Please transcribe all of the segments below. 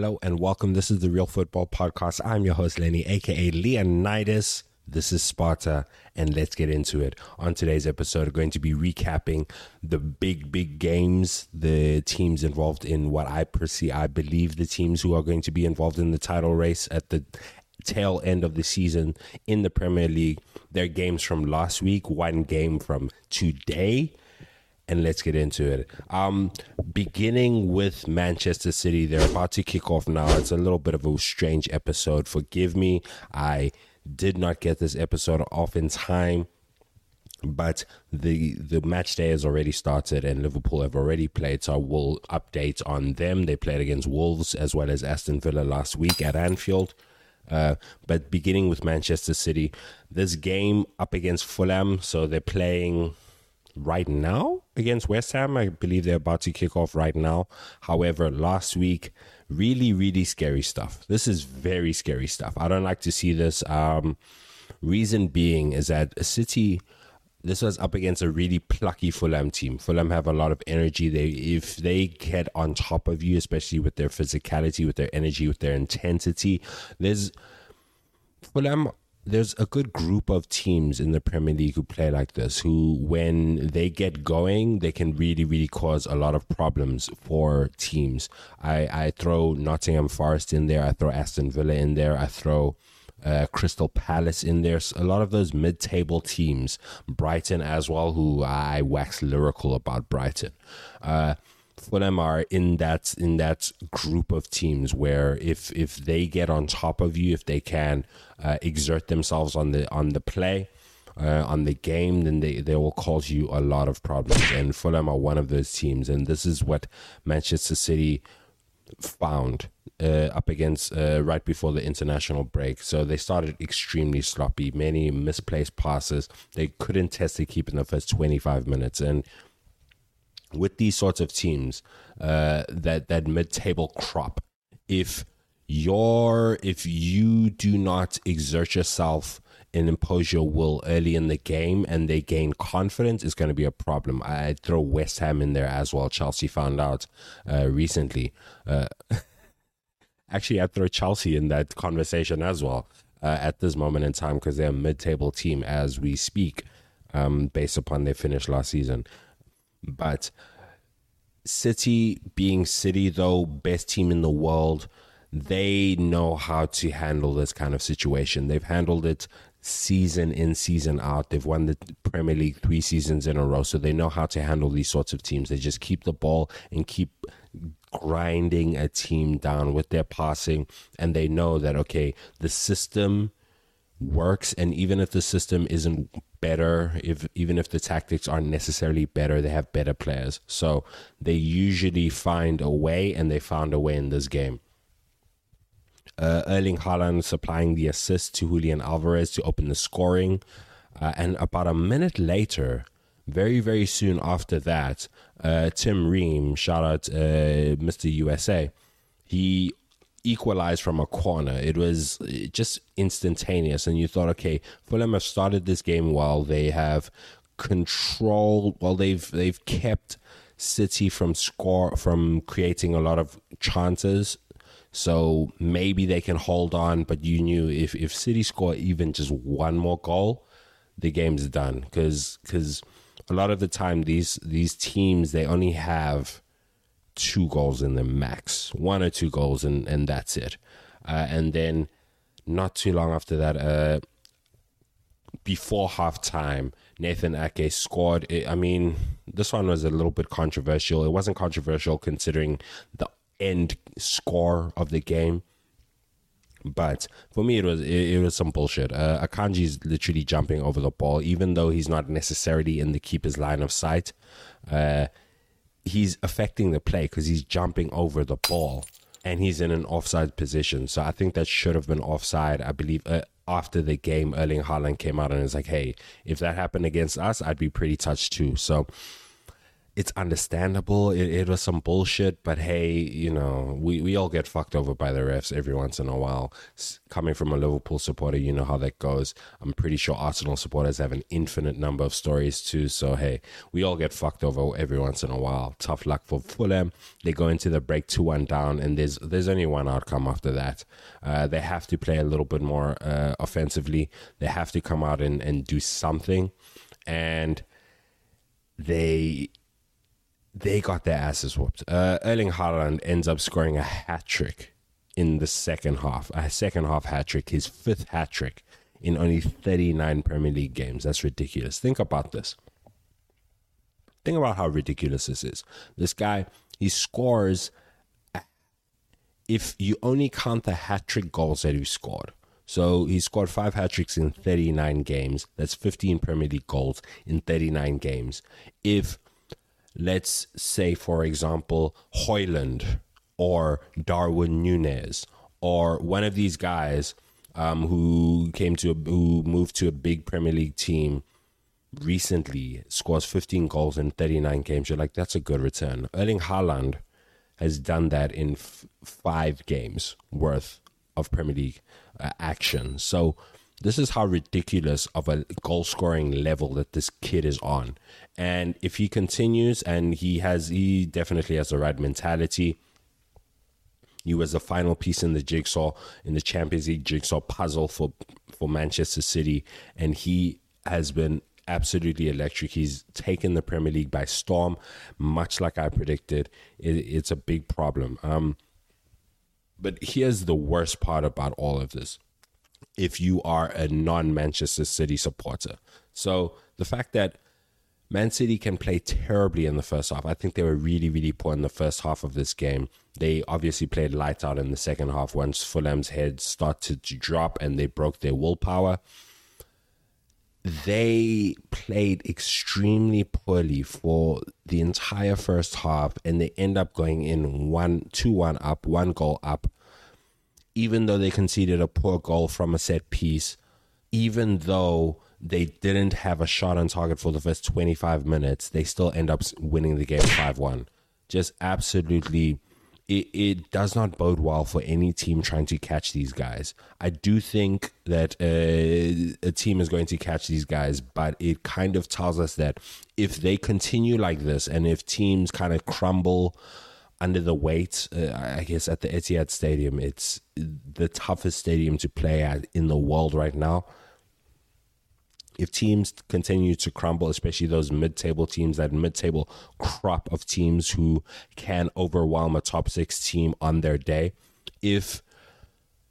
Hello, and welcome. This is the Real Football Podcast. I'm your host, Lenny, aka Leonidas. This is Sparta, and let's get into it. On today's episode, we're going to be recapping the big, big games, the teams involved in what I perceive, I believe the teams who are going to be involved in the title race at the tail end of the season in the Premier League. Their games from last week, one game from today and let's get into it. Um, beginning with Manchester City, they're about to kick off now. It's a little bit of a strange episode. Forgive me. I did not get this episode off in time. But the the match day has already started and Liverpool have already played, so I will update on them. They played against Wolves as well as Aston Villa last week at Anfield. Uh, but beginning with Manchester City, this game up against Fulham, so they're playing right now against West Ham. I believe they're about to kick off right now. However, last week, really, really scary stuff. This is very scary stuff. I don't like to see this. Um, reason being is that a City. This was up against a really plucky Fulham team. Fulham have a lot of energy. They, if they get on top of you, especially with their physicality, with their energy, with their intensity, there's Fulham there's a good group of teams in the Premier League who play like this, who, when they get going, they can really, really cause a lot of problems for teams. I, I throw Nottingham Forest in there, I throw Aston Villa in there, I throw uh, Crystal Palace in there. A lot of those mid table teams, Brighton as well, who I wax lyrical about Brighton. Uh, Fulham are in that in that group of teams where if if they get on top of you, if they can uh, exert themselves on the on the play, uh, on the game, then they, they will cause you a lot of problems. And Fulham are one of those teams. And this is what Manchester City found uh, up against uh, right before the international break. So they started extremely sloppy, many misplaced passes. They couldn't test the keep in the first 25 minutes. And with these sorts of teams, uh, that that mid-table crop, if your if you do not exert yourself and impose your will early in the game and they gain confidence is going to be a problem. I throw West Ham in there as well. Chelsea found out uh, recently. Uh, actually, I'd throw Chelsea in that conversation as well uh, at this moment in time because they're a mid table team as we speak, um, based upon their finish last season. But City being City, though, best team in the world, they know how to handle this kind of situation. They've handled it season in, season out. They've won the Premier League three seasons in a row, so they know how to handle these sorts of teams. They just keep the ball and keep grinding a team down with their passing, and they know that, okay, the system works and even if the system isn't better if even if the tactics aren't necessarily better they have better players so they usually find a way and they found a way in this game uh, Erling Haaland supplying the assist to Julian Alvarez to open the scoring uh, and about a minute later very very soon after that uh, Tim Ream shout out uh, Mr. USA he equalized from a corner. It was just instantaneous, and you thought, okay, Fulham have started this game well. They have controlled. Well, they've they've kept City from score from creating a lot of chances. So maybe they can hold on, but you knew if if City score even just one more goal, the game's done. Because because a lot of the time these these teams they only have two goals in the max, one or two goals, and, and that's it. Uh, and then not too long after that, uh, before halftime, Nathan Ake scored. I mean, this one was a little bit controversial. It wasn't controversial considering the end score of the game. But for me, it was it, it was some bullshit. Uh, is literally jumping over the ball, even though he's not necessarily in the keeper's line of sight. Uh, he's affecting the play because he's jumping over the ball and he's in an offside position. So I think that should have been offside. I believe uh, after the game, Erling Haaland came out and was like, "Hey, if that happened against us, I'd be pretty touched too." So it's understandable. It, it, was some bullshit, but hey, you know, we, we all get fucked over by the refs every once in a while. Coming from a Liverpool supporter, you know how that goes. I'm pretty sure Arsenal supporters have an infinite number of stories too. So hey, we all get fucked over every once in a while. Tough luck for Fulham. They go into the break two one down, and there's there's only one outcome after that. Uh, they have to play a little bit more uh, offensively. They have to come out and, and do something, and they they got their asses whooped. Uh, Erling Haaland ends up scoring a hat trick in the second half, a second half hat trick, his fifth hat trick in only 39 Premier League games. That's ridiculous. Think about this. Think about how ridiculous this is. This guy, he scores, if you only count the hat trick goals that he scored. So he scored five hat tricks in 39 games. That's 15 Premier League goals in 39 games. If let's say, for example, Hojlund or Darwin Nunez or one of these guys um, who came to a, who moved to a big Premier League team recently scores 15 goals in 39 games. You're like, that's a good return. Erling Haaland has done that in f- five games worth of Premier League uh, action. So this is how ridiculous of a goal scoring level that this kid is on. And if he continues and he has, he definitely has the right mentality. He was the final piece in the jigsaw, in the Champions League jigsaw puzzle for, for Manchester City. And he has been absolutely electric. He's taken the Premier League by storm, much like I predicted. It, it's a big problem. Um, but here's the worst part about all of this if you are a non Manchester City supporter. So the fact that Man City can play terribly in the first half. I think they were really, really poor in the first half of this game. They obviously played light out in the second half once Fulham's heads started to drop and they broke their willpower. They played extremely poorly for the entire first half and they end up going in one, two, one up, one goal up even though they conceded a poor goal from a set piece, even though they didn't have a shot on target for the first 25 minutes, they still end up winning the game 5 1. Just absolutely, it, it does not bode well for any team trying to catch these guys. I do think that uh, a team is going to catch these guys, but it kind of tells us that if they continue like this and if teams kind of crumble, under the weight. Uh, I guess at the Etihad Stadium, it's the toughest stadium to play at in the world right now. If teams continue to crumble, especially those mid-table teams, that mid-table crop of teams who can overwhelm a top six team on their day, if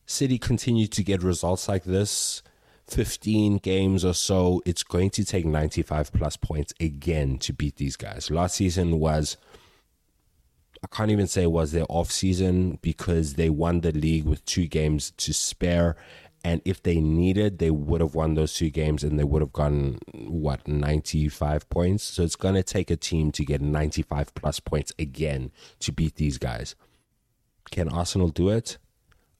City continue to get results like this, 15 games or so, it's going to take 95 plus points again to beat these guys. Last season was I can't even say was their off season because they won the league with two games to spare. And if they needed, they would have won those two games and they would have gotten, what, 95 points? So it's going to take a team to get 95 plus points again to beat these guys. Can Arsenal do it?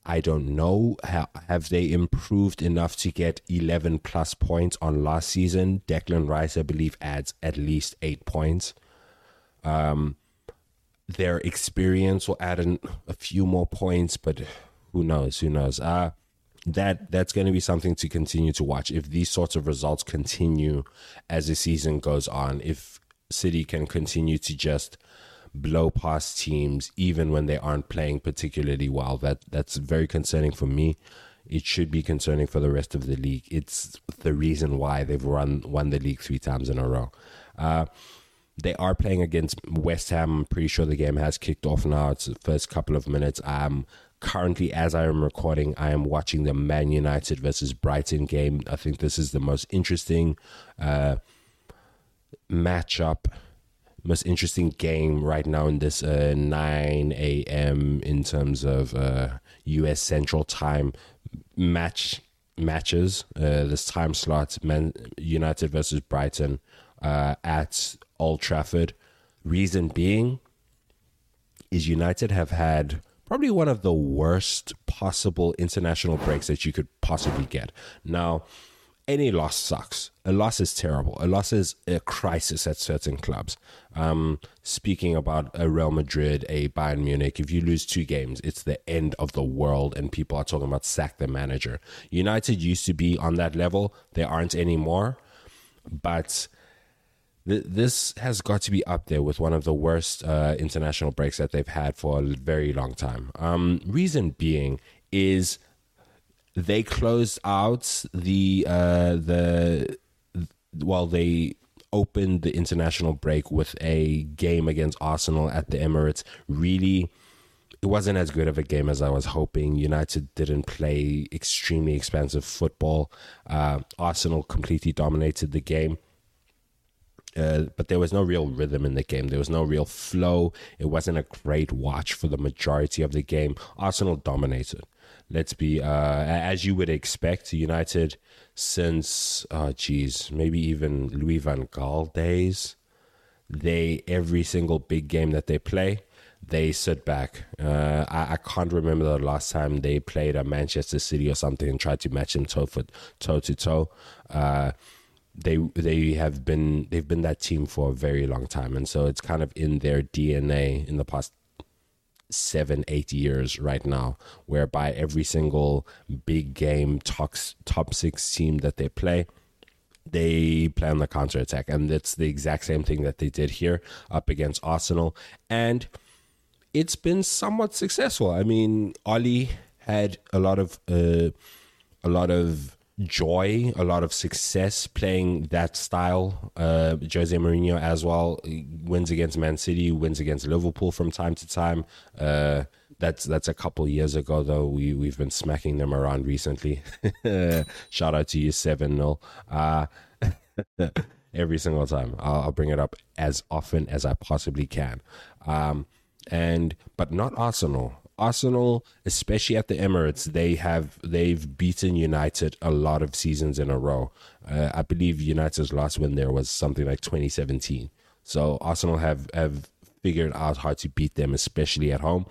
I don't know. Have they improved enough to get 11 plus points on last season? Declan Rice, I believe, adds at least eight points. Um, their experience will add in a few more points, but who knows? Who knows? Uh, that that's going to be something to continue to watch. If these sorts of results continue as the season goes on, if City can continue to just blow past teams even when they aren't playing particularly well, that that's very concerning for me. It should be concerning for the rest of the league. It's the reason why they've run won the league three times in a row. Uh, they are playing against West Ham. I'm pretty sure the game has kicked off now. It's the first couple of minutes. Um, currently, as I am recording, I am watching the Man United versus Brighton game. I think this is the most interesting uh, matchup, most interesting game right now in this uh, 9 a.m. in terms of uh, U.S. Central Time match matches. Uh, this time slot, Man United versus Brighton uh, at Old Trafford. Reason being is United have had probably one of the worst possible international breaks that you could possibly get. Now, any loss sucks. A loss is terrible. A loss is a crisis at certain clubs. Um, speaking about a Real Madrid, a Bayern Munich, if you lose two games, it's the end of the world, and people are talking about sack the manager. United used to be on that level. They aren't anymore. But th- this has got to be up there with one of the worst uh, international breaks that they've had for a very long time. Um, reason being is they closed out the uh, the well they opened the international break with a game against Arsenal at the Emirates. Really, it wasn't as good of a game as I was hoping. United didn't play extremely expensive football. Uh, Arsenal completely dominated the game. Uh, but there was no real rhythm in the game. There was no real flow. It wasn't a great watch for the majority of the game. Arsenal dominated. Let's be, uh, as you would expect, United since, oh, geez, maybe even Louis van Gaal days. They, every single big game that they play, they sit back. Uh, I, I, can't remember the last time they played a Manchester City or something and tried to match them toe for toe to toe. They they have been they've been that team for a very long time, and so it's kind of in their DNA in the past seven eight years right now, whereby every single big game top top six team that they play. They play on the counter attack, and it's the exact same thing that they did here up against Arsenal. And it's been somewhat successful. I mean, Ole had a lot of uh, a lot of joy, a lot of success playing that style. Uh, Jose Mourinho as well wins against Man City, wins against Liverpool from time to time. Uh, that's that's a couple years ago though. We we've been smacking them around recently. Shout out to you, seven 0 uh, Every single time, I'll, I'll, bring it up as often as I possibly can. Um, and but not Arsenal. Arsenal, especially at the Emirates, they have they've beaten United a lot of seasons in a row. Uh, I believe United's last win there was something like 2017. So Arsenal have have figured out how to beat them, especially at home.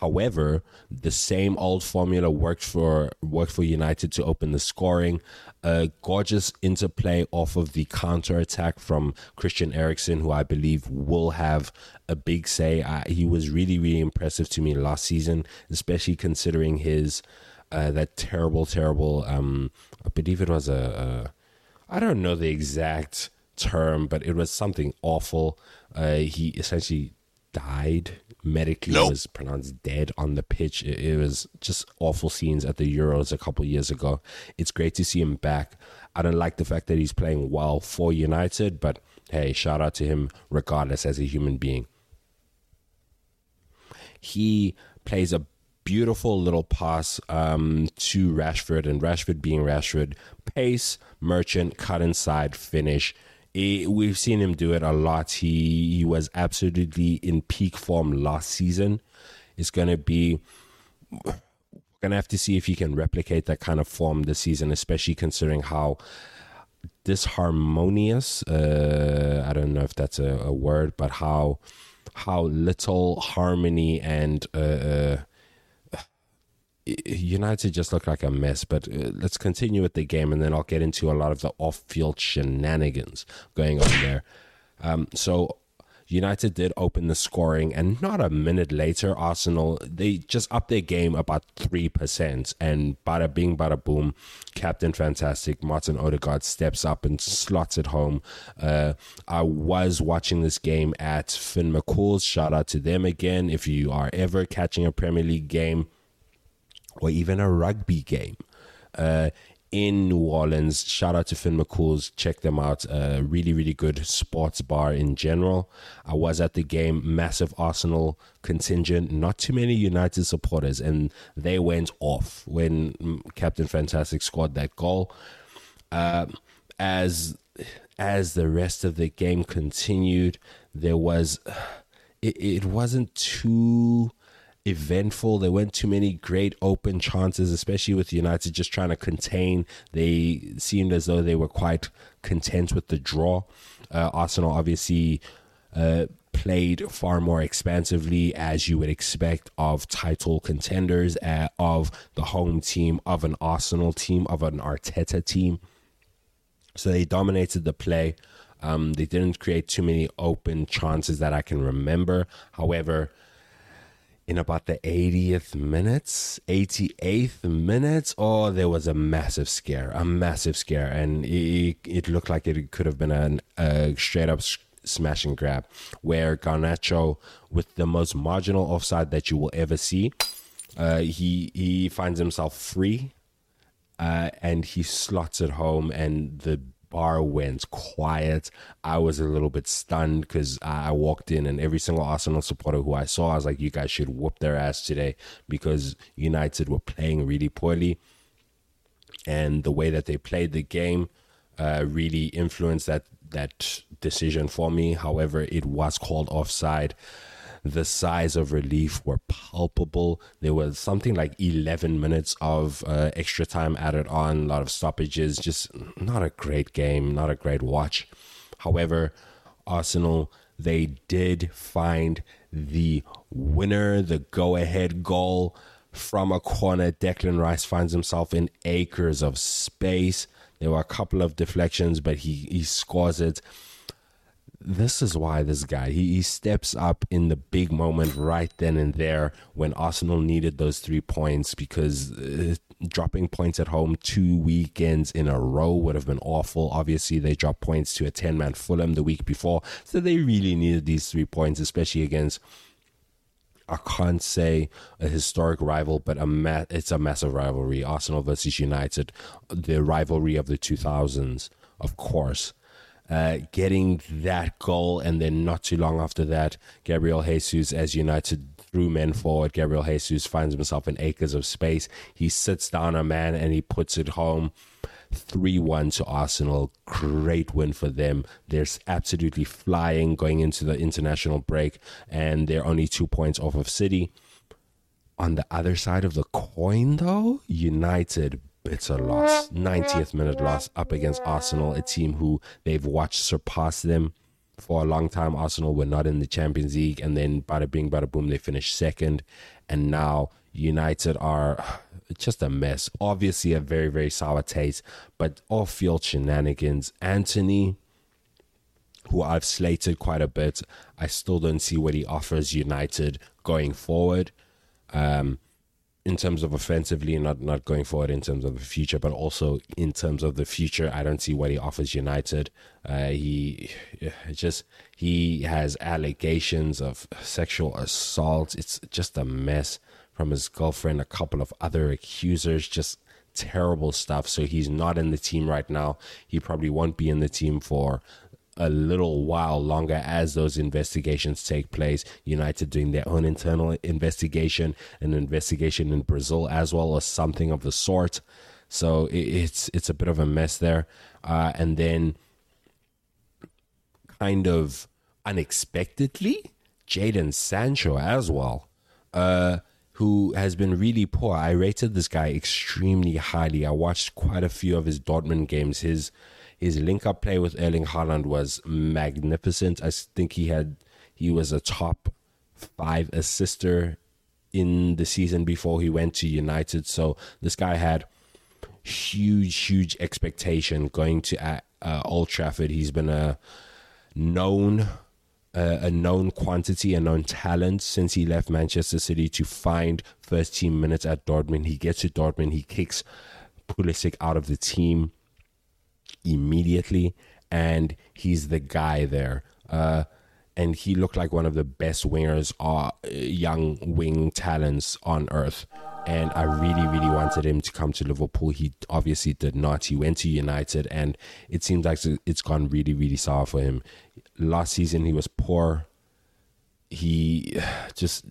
However, the same old formula worked for worked for United to open the scoring. A gorgeous interplay off of the counter attack from Christian Eriksen, who I believe will have a big say. I, he was really, really impressive to me last season, especially considering his uh, that terrible, terrible. Um, I believe it was a, a I don't know the exact term, but it was something awful. Uh, he essentially died medically nope. was pronounced dead on the pitch. It, it, was just awful scenes at the Euros a couple years ago. It's great to see him back. I don't like the fact that he's playing well for United, but hey, shout out to him regardless as a human being. He plays a beautiful little pass um, to Rashford, and Rashford being Rashford, pace, merchant, cut inside, finish we've seen him do it a lot. He he was absolutely in peak form last season. It's going to be we're going to have to see if he can replicate that kind of form this season, especially considering how disharmonious uh, I don't know if that's a, a, word, but how how little harmony and uh, uh, United just look like a mess, but uh, let's continue with the game and then I'll get into a lot of the off field shenanigans going on there. Um, so, United did open the scoring, and not a minute later, Arsenal they just upped their game about three percent. And bada bing, bada boom, Captain Fantastic Martin Odegaard steps up and slots it home. Uh, I was watching this game at Finn McCool's. Shout out to them again. If you are ever catching a Premier League game, or even a rugby game. Uh, in New Orleans. Shout out to Finn McCool's. Check them out. Uh, really, really good sports bar in general. I was at the game, massive Arsenal contingent, not too many United supporters, and they went off when Captain Fantastic scored that goal. Uh, as as the rest of the game continued, there was it, it wasn't too eventful. There weren't too many great open chances, especially with United just trying to contain. They seemed as though they were quite content with the draw. Uh, Arsenal obviously uh, played far more expansively, as you would expect of title contenders, uh, of the home team, of an Arsenal team, of an Arteta team. So they dominated the play. Um, they didn't create too many open chances that I can remember. However, in about the 80th minutes, 88th minutes, oh, there was a massive scare, a massive scare. And it, it looked like it could have been an, a straight up smash and grab where Garnacho, with the most marginal offside that you will ever see, uh, he, he finds himself free uh, and he slots it home, and the bar went quiet. I was a little bit stunned because I walked in and every single Arsenal supporter who I saw, I was like, you guys should whoop their ass today because United were playing really poorly. And the way that they played the game uh, really influenced that that decision for me. However, it was called offside the sighs of relief were palpable. There was something like 11 minutes of uh, extra time added on, a lot of stoppages. Just not a great game, not a great watch. However, Arsenal, they did find the winner, the go ahead goal from a corner. Declan Rice finds himself in acres of space. There were a couple of deflections, but he, he scores it this is why this guy he, he steps up in the big moment right then and there when Arsenal needed those three points because uh, dropping points at home two weekends in a row would have been awful. Obviously, they dropped points to a 10 man Fulham the week before, so they really needed these three points, especially against. I can't say a historic rival, but a ma- it's a massive rivalry. Arsenal versus United, the rivalry of the 2000s, of course uh, getting that goal, and then not too long after that, Gabriel Jesus, as United threw men forward, Gabriel Jesus finds himself in acres of space. He sits down a man and he puts it home. 3 1 to Arsenal. Great win for them. They're absolutely flying going into the international break, and they're only two points off of City. On the other side of the coin, though, United bitter loss, 90th minute loss up against Arsenal, a team who they've watched surpass them for a long time. Arsenal were not in the Champions League, and then bada bing, bada boom, they finished second. And now United are just a mess. Obviously, a very, very sour taste, but off field shenanigans. Antony, who I've slated quite a bit, I still don't see what he offers United going forward. Um, in terms of offensively, not not going forward in terms of the future, but also in terms of the future. I don't see what he offers United. Uh, he just he has allegations of sexual assault. It's just a mess from his girlfriend. A couple of other accusers, just terrible stuff. So he's not in the team right now. He probably won't be in the team for a little while longer as those investigations take place. United doing their own internal investigation, an investigation in Brazil as well, or something of the sort. So it's it's a bit of a mess there, uh, and then kind of unexpectedly, Jadon Sancho as well. Uh, who has been really poor. I rated this guy extremely highly. I watched quite a few of his Dortmund games. His his link up play with Erling Haaland was magnificent. I think he had he was a top five assister in the season before he went to United. So this guy had huge, huge expectation going to uh, uh Old Trafford. He's been a known uh, a known quantity, a known talent since he left Manchester City to find first team minutes at Dortmund. He gets to Dortmund, he kicks Pulisic out of the team immediately, and he's the guy there. Uh, and he looked like one of the best wingers, uh, young wing talents on earth. And I really, really wanted him to come to Liverpool. He obviously did not. He went to United, and it seems like it's gone really, really sour for him. Last season, he was poor. He just,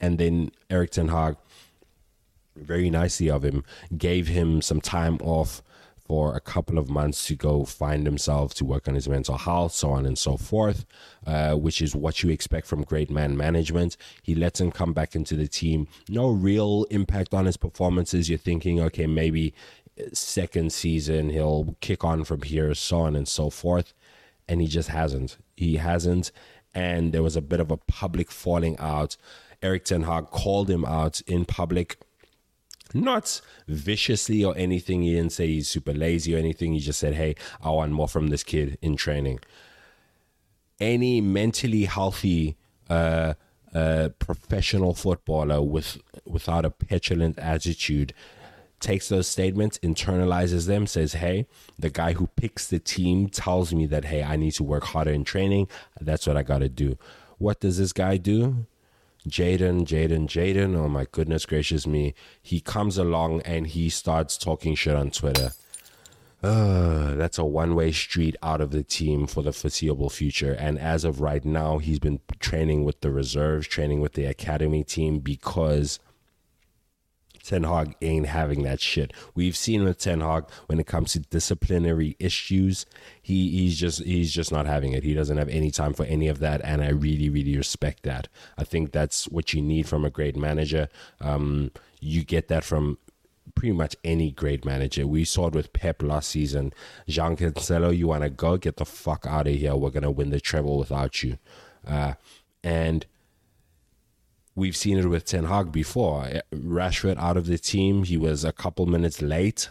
and then Erik Ten Hag, very nicely of him, gave him some time off for a couple of months to go find himself, to work on his mental health, so on and so forth, uh, which is what you expect from great man management. He lets him come back into the team. No real impact on his performances. You're thinking, okay, maybe second season he'll kick on from here, so on and so forth. And he just hasn't. He hasn't. And there was a bit of a public falling out. Erik Ten Hag called him out in public not viciously or anything. He didn't say he's super lazy or anything. He just said, Hey, I want more from this kid in training. Any mentally healthy uh, uh, professional footballer with without a petulant attitude takes those statements, internalizes them, says, Hey, the guy who picks the team tells me that, Hey, I need to work harder in training. That's what I got to do. What does this guy do? Jadon, Jadon, Jadon, oh my goodness gracious me. He comes along and he starts talking shit on Twitter. Uh, that's a one way street out of the team for the foreseeable future. And as of right now, he's been training with the reserves, training with the academy team because Ten Hag ain't having that shit. We've seen with Ten Hag when it comes to disciplinary issues, he he's just he's just not having it. He doesn't have any time for any of that, and I really really respect that. I think that's what you need from a great manager. Um, you get that from pretty much any great manager. We saw it with Pep last season. João Cancelo, you want to go? Get the fuck out of here. We're going to win the treble without you. Uh, and we've seen it with Ten Hag before. Eh, Rashford out of the team, he was a couple minutes late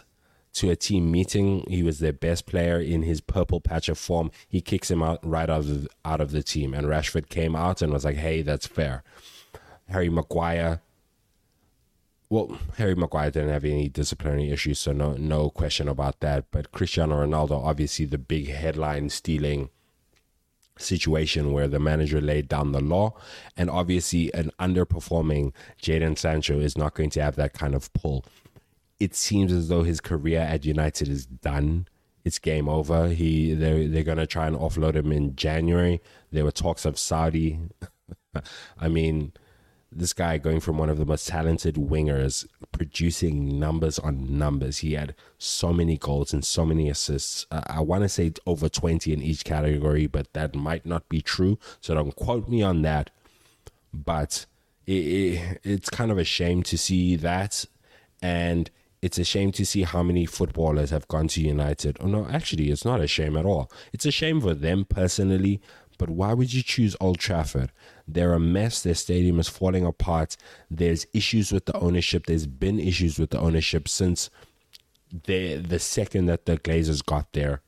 to a team meeting. He was their best player in his purple patch of form. He kicks him out right out of the, out of the team, and Rashford came out and was like, "Hey, that's fair." Harry Maguire. Well, Harry Maguire didn't have any disciplinary issues, so no no question about that. But Cristiano Ronaldo, obviously the big headline stealing situation where the manager laid down the law. And obviously, an underperforming Jadon Sancho is not going to have that kind of pull. It seems as though his career at United is done. It's game over. He they're they're gonna try and offload him in January. There were talks of Saudi. I mean, this guy going from one of the most talented wingers producing numbers on numbers. He had so many goals and so many assists. Uh, i want to say over 20 in each category but that might not be true so don't quote me on that. But it, it, it's kind of a shame to see that and it's a shame to see how many footballers have gone to united. Oh no actually it's not a shame at all. It's a shame for them personally but why would you choose Old Trafford? They're a mess. Their stadium is falling apart. There's issues with the ownership. There's been issues with the ownership since the the second that the Glazers got there,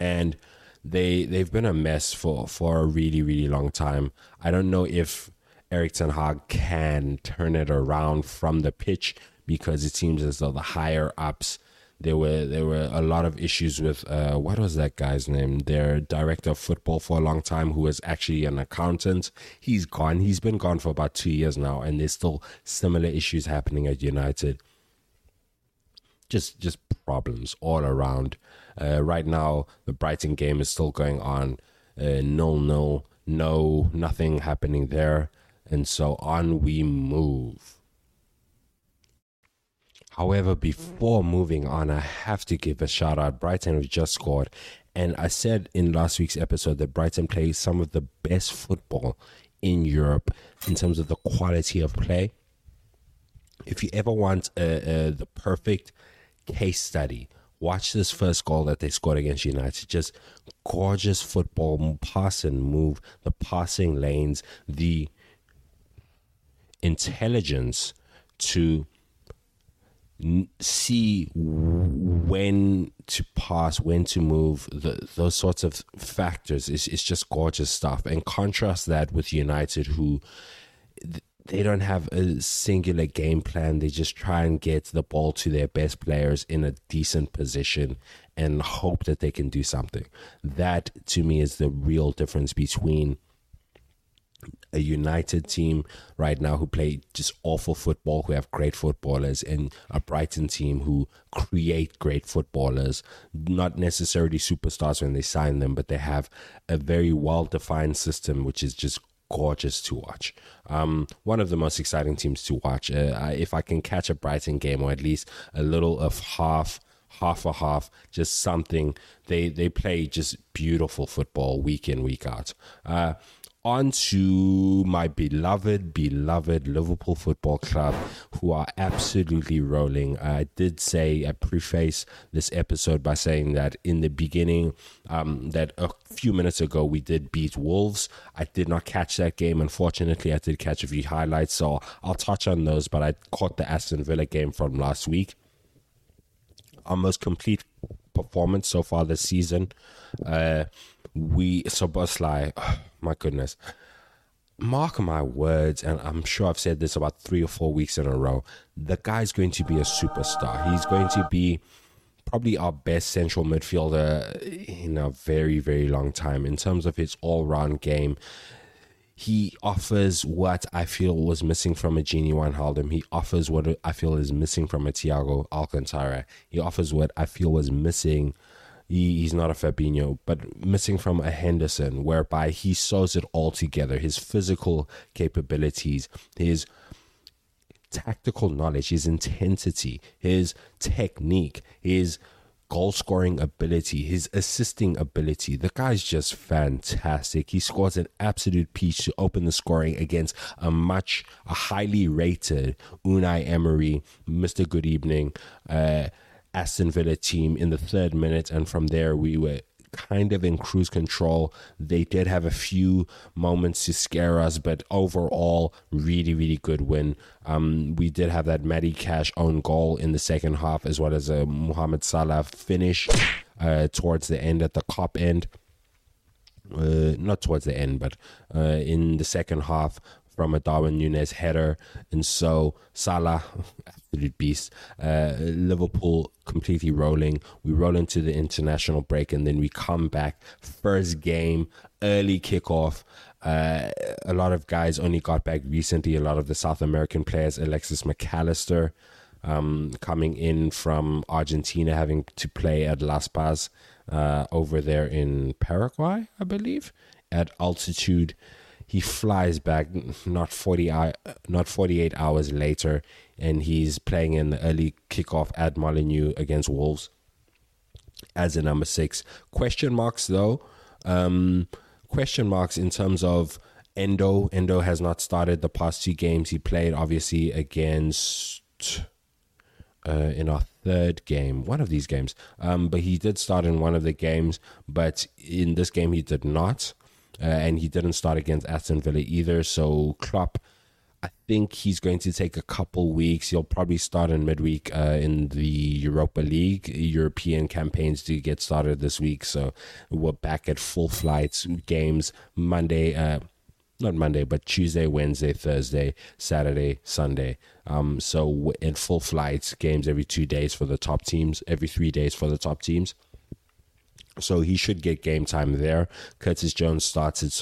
and they they've been a mess for for a really really long time. I don't know if Erik ten Hag can turn it around from the pitch because it seems as though the higher ups there were there were a lot of issues with uh, what was that guy's name? Their director of football for a long time, who was actually an accountant. He's gone. He's been gone for about two years now, and there's still similar issues happening at United. Just just problems all around. Uh, right now, the Brighton game is still going on. Uh, no, no, no, nothing happening there, and so on we move. However, before moving on, I have to give a shout out. Brighton have just scored. And I said in last week's episode that Brighton plays some of the best football in Europe in terms of the quality of play. If you ever want uh, uh, the perfect case study, watch this first goal that they scored against United. Just gorgeous football, pass and move, the passing lanes, the intelligence to see when to pass, when to move, the, those sorts of factors is it's just gorgeous stuff. And contrast that with United, who they don't have a singular game plan. They just try and get the ball to their best players in a decent position and hope that they can do something. That to me is the real difference between a United team right now who play just awful football, who have great footballers, and a Brighton team who create great footballers, not necessarily superstars when they sign them, but they have a very well defined system, which is just gorgeous to watch. Um, one of the most exciting teams to watch. Uh, if I can catch a Brighton game or at least a little of half half a half, just something. They they play just beautiful football week in week out. Uh, on to my beloved, beloved Liverpool Football Club, who are absolutely rolling. I did say, I preface this episode by saying that in the beginning, um, that a few minutes ago we did beat Wolves. I did not catch that game. Unfortunately, I did catch a few highlights, so I'll touch on those, but I caught the Aston Villa game from last week. Our most complete performance so far this season. Uh, we Szoboszlai, oh, my goodness. Mark my words, and I'm sure I've said this about three or four weeks in a row. The guy's going to be a superstar. He's going to be probably our best central midfielder in a very, very long time in terms of his all round game. He offers what I feel was missing from a Gini Wijnaldum. He offers what I feel is missing from a Thiago Alcantara. He offers what I feel was missing he, he's not a Fabinho, but missing from a Henderson, whereby he sews it all together. His physical capabilities, his tactical knowledge, his intensity, his technique, his goal scoring ability, his assisting ability. The guy's just fantastic. He scores an absolute piece to open the scoring against a much, a highly rated Unai Emery, Mr. Good Evening. Uh, Aston Villa team in the third minute, and from there we were kind of in cruise control. They did have a few moments to scare us, but overall, really, really good win. Um, we did have that Matty Cash own goal in the second half, as well as a Mohamed Salah finish uh, towards the end at the Kop end. Uh, not towards the end, but uh, in the second half, from a Darwin Nunez header. And so Salah, absolute beast. Uh, Liverpool completely rolling. We roll into the international break and then we come back. First game, early kickoff. Uh, a lot of guys only got back recently. A lot of the South American players, Alexis Mac Allister, um, coming in from Argentina, having to play at Las Paz uh, over there in Paraguay, I believe, at altitude. He flies back not 40 not 48 hours later and he's playing in the early kickoff at Molineux against Wolves as a number 6. Question marks though. Um, question marks in terms of Endo. Endo has not started the past two games he played obviously against uh, in our third game, one of these games. Um, but he did start in one of the games, but in this game he did not uh, and he didn't start against Aston Villa either. So Klopp, I think he's going to take a couple weeks. He'll probably start in midweek uh, in the Europa League. European campaigns do get started this week, so we're back at full flights games Monday. Uh, not Monday, but Tuesday, Wednesday, Thursday, Saturday, Sunday. Um, so in full flights, games every two days for the top teams, every three days for the top teams. So he should get game time there. Curtis Jones starts at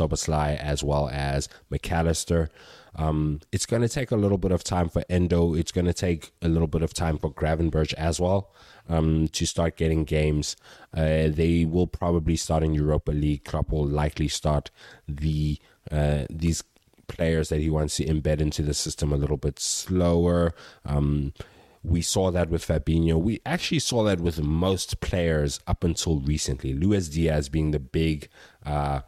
as well as Mac Allister. Um, it's going to take a little bit of time for Endo. It's going to take a little bit of time for Gravenberch as well um, to start getting games. Uh, they will probably start in Europa League. Klopp will likely start the uh, these players that he wants to embed into the system a little bit slower. Um, we saw that with Fabinho. We actually saw that with most players up until recently. Luis Diaz being the big uh,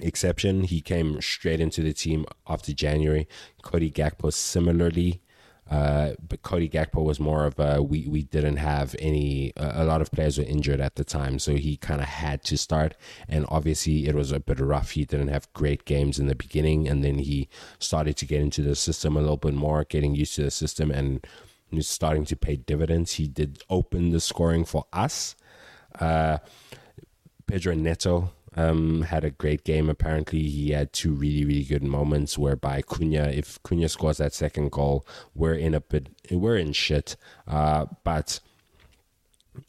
exception. He came straight into the team after January. Cody Gakpo similarly. Uh, but Cody Gakpo was more of a we we didn't have any uh, a lot of players were injured at the time, so he kind of had to start. And obviously, it was a bit rough. He didn't have great games in the beginning, and then he started to get into the system a little bit more, getting used to the system, and He's starting to pay dividends. He did open the scoring for us. Uh, Pedro Neto um, had a great game. Apparently, he had two really, really good moments whereby Cunha, if Cunha scores that second goal, we're in a bit, we're in shit. Uh, but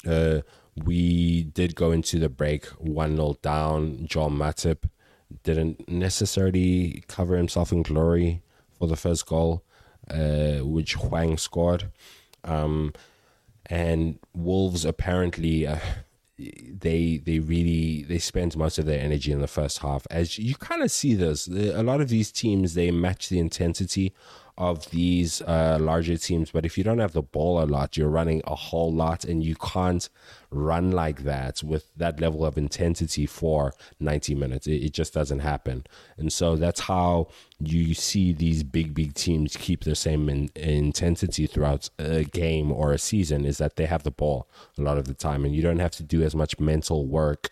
uh, we did go into the break 1 0 down. John Matip didn't necessarily cover himself in glory for the first goal uh, which Hwang scored. Um, and Wolves apparently uh, they they really they spent most of their energy in the first half. As you kind of see this, a lot of these teams they match the intensity of these uh, larger teams. But if you don't have the ball a lot, you're running a whole lot, and you can't run like that with that level of intensity for 90 minutes. It, it just doesn't happen. And so that's how you see these big, big teams keep the same in, intensity throughout a game or a season is that they have the ball a lot of the time, and you don't have to do as much mental work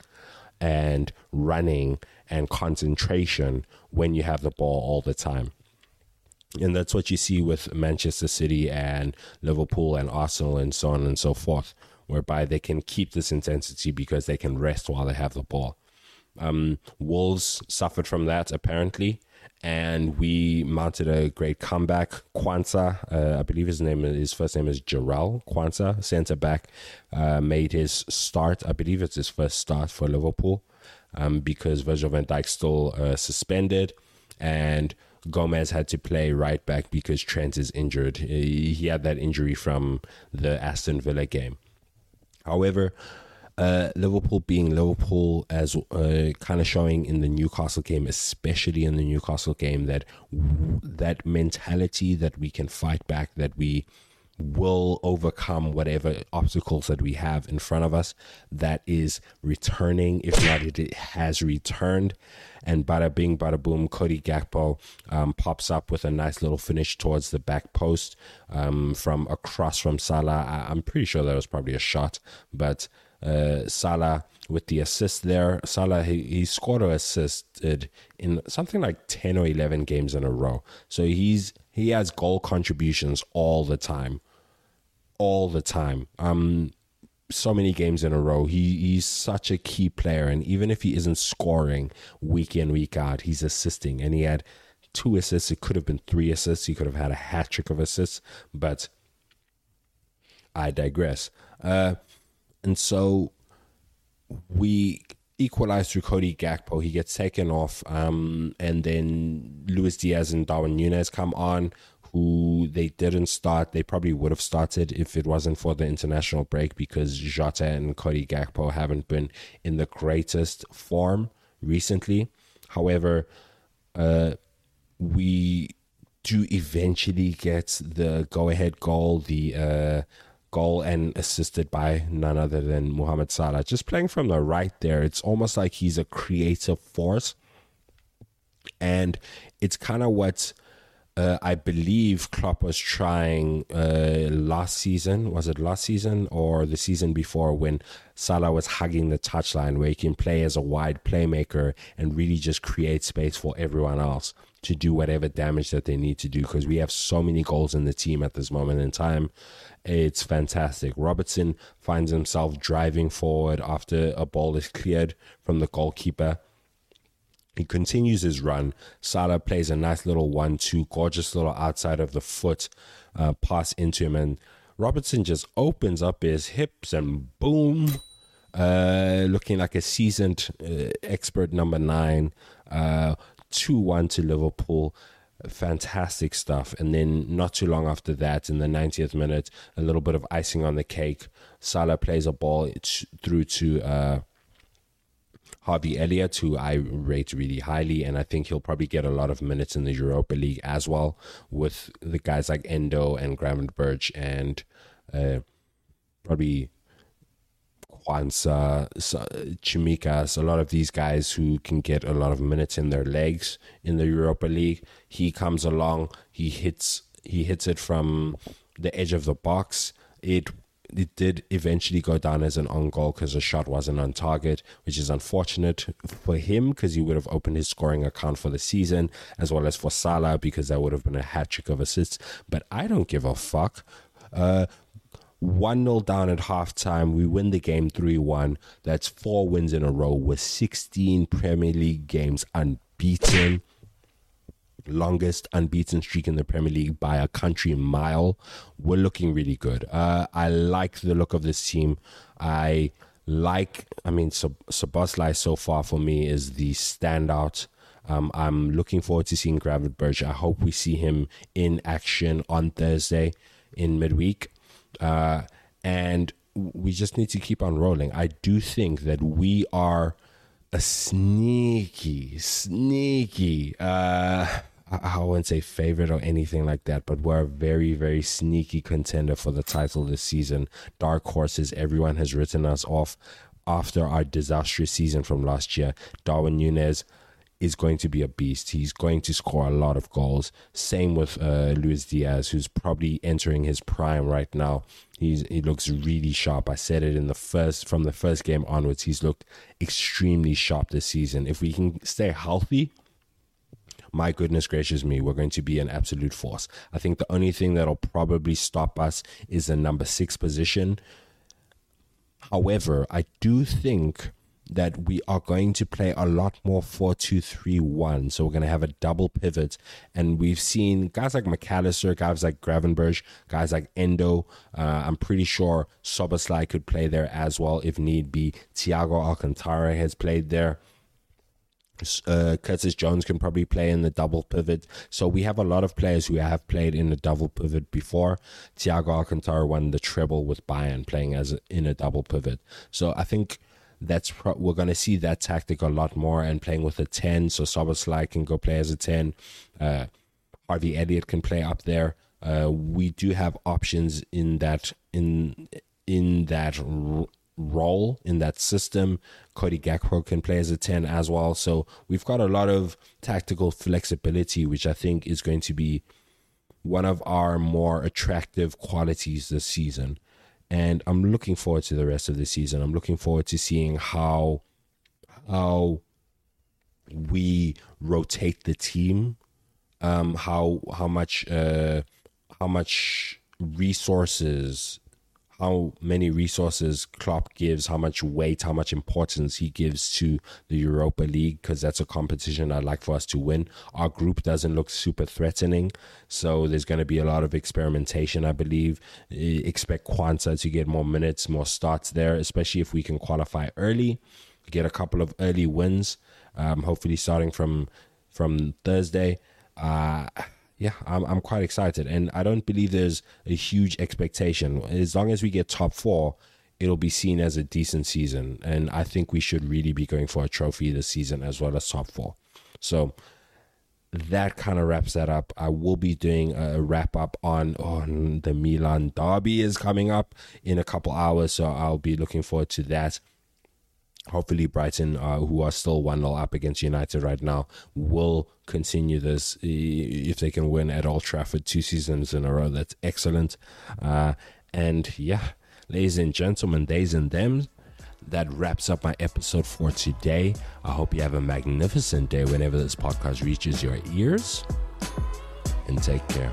and running and concentration when you have the ball all the time. And that's what you see with Manchester City and Liverpool and Arsenal and so on and so forth whereby they can keep this intensity because they can rest while they have the ball. Um, Wolves suffered from that apparently, and we mounted a great comeback. Quansah, uh, I believe his name, his first name is Jarell Quansah, centre back, uh, made his start. I believe it's his first start for Liverpool, um, because Virgil van Dijk still uh, suspended, and Gomez had to play right back because Trent is injured. He had that injury from the Aston Villa game. However, uh, Liverpool being Liverpool, as uh, kind of showing in the Newcastle game, especially in the Newcastle game, that that mentality that we can fight back, that we will overcome whatever obstacles that we have in front of us. That is returning. If not, it has returned. And bada bing, bada boom, Cody Gakpo um, pops up with a nice little finish towards the back post um, from across from Salah. I- am pretty sure that was probably a shot, but uh, Salah with the assist there. Salah, he, he scored or assisted in something like 10 or 11 games in a row. So he's he has goal contributions all the time. All the time. Um, so many games in a row. He he's such a key player, and even if he isn't scoring week in week out, he's assisting. And he had two assists. It could have been three assists. He could have had a hat trick of assists, but I digress. Uh, and so we equalize through Cody Gakpo. He gets taken off, um, and then Luis Diaz and Darwin Nunez come on who they didn't start. They probably would have started if it wasn't for the international break because Jota and Cody Gakpo haven't been in the greatest form recently. However, uh, we do eventually get the go ahead goal, the uh, goal, and assisted by none other than Mohamed Salah. Just playing from the right there, it's almost like he's a creative force. And it's kind of what uh, I believe Klopp was trying uh, last season. Was it last season or the season before when Salah was hugging the touchline, where he can play as a wide playmaker and really just create space for everyone else to do whatever damage that they need to do? Because we have so many goals in the team at this moment in time. It's fantastic. Robertson finds himself driving forward after a ball is cleared from the goalkeeper he continues his run. Salah plays a nice little one-two, gorgeous little outside of the foot uh, pass into him, and Robertson just opens up his hips and boom, uh, looking like a seasoned uh, expert number nine. Uh, two-one to Liverpool. Fantastic stuff. And then not too long after that, in the 90th minute, a little bit of icing on the cake. Salah plays a ball through to uh, Harvey Elliott, who I rate really highly, and I think he'll probably get a lot of minutes in the Europa League as well, with the guys like Endo and Gravenberch and uh, probably Quansah, Tsimikas, a lot of these guys who can get a lot of minutes in their legs in the Europa League. He comes along, he hits, he hits it from the edge of the box. It it did eventually go down as an on goal because the shot wasn't on target, which is unfortunate for him because he would have opened his scoring account for the season, as well as for Salah because that would have been a hat trick of assists. But I don't give a fuck. Uh, 1 0 down at halftime. We win the game 3 1. That's four wins in a row with 16 Premier League games unbeaten longest unbeaten streak in the Premier League by a country mile. We're looking really good. Uh, I like the look of this team. I like, I mean, Szoboszlai so far for me is the standout. Um, I'm looking forward to seeing Gravit Gravenberch. I hope we see him in action on Thursday in midweek. Uh, and we just need to keep on rolling. I do think that we are a sneaky, sneaky, uh, I, wouldn't say favorite or anything like that, but we're a very, very sneaky contender for the title this season. Dark horses, everyone has written us off after our disastrous season from last year. Darwin Nunez is going to be a beast. He's going to score a lot of goals. Same with uh, Luis Diaz, who's probably entering his prime right now. He's he looks really sharp. I said it in the first from the first game onwards. He's looked extremely sharp this season. If we can stay healthy, my goodness gracious me, we're going to be an absolute force. I think the only thing that'll probably stop us is the number six position. However, I do think that we are going to play a lot more 4 2 3 1. So we're going to have a double pivot. And we've seen guys like Mac Allister, guys like Gravenberch, guys like Endo. Uh, I'm pretty sure Szoboszlai could play there as well if need be. Thiago Alcantara has played there. Uh, Curtis Jones can probably play in the double pivot. So we have a lot of players who have played in the double pivot before. Thiago Alcantara won the treble with Bayern playing as a, in a double pivot. So I think that's pro- we're going to see that tactic a lot more and playing with a 10 so Szoboszlai can go play as a 10 uh, Harvey Elliott can play up there uh, we do have options in that in in that role in that system. Cody Gakpo can play as a 10 as well. So we've got a lot of tactical flexibility which I think is going to be one of our more attractive qualities this season. And I'm looking forward to the rest of the season. I'm looking forward to seeing how how we rotate the team, um, how how much uh, how much resources how many resources Klopp gives, how much weight, how much importance he gives to the Europa League, because that's a competition I'd like for us to win. Our group doesn't look super threatening, so there's going to be a lot of experimentation, I believe. Expect Quansah to get more minutes, more starts there, especially if we can qualify early, get a couple of early wins, um, hopefully starting from from Thursday. Uh, yeah, I'm I'm quite excited, and I don't believe there's a huge expectation. As long as we get top four, it'll be seen as a decent season, and I think we should really be going for a trophy this season as well as top four. So that kind of wraps that up. I will be doing a wrap up on on the Milan derby is coming up in a couple hours, so I'll be looking forward to that hopefully Brighton, uh, who are still 1 0 up against United right now, will continue this if they can win at Old Trafford two seasons in a row. That's excellent. Uh, and yeah, ladies and gentlemen, days and them. That wraps up my episode for today. I hope you have a magnificent day whenever this podcast reaches your ears. And take care.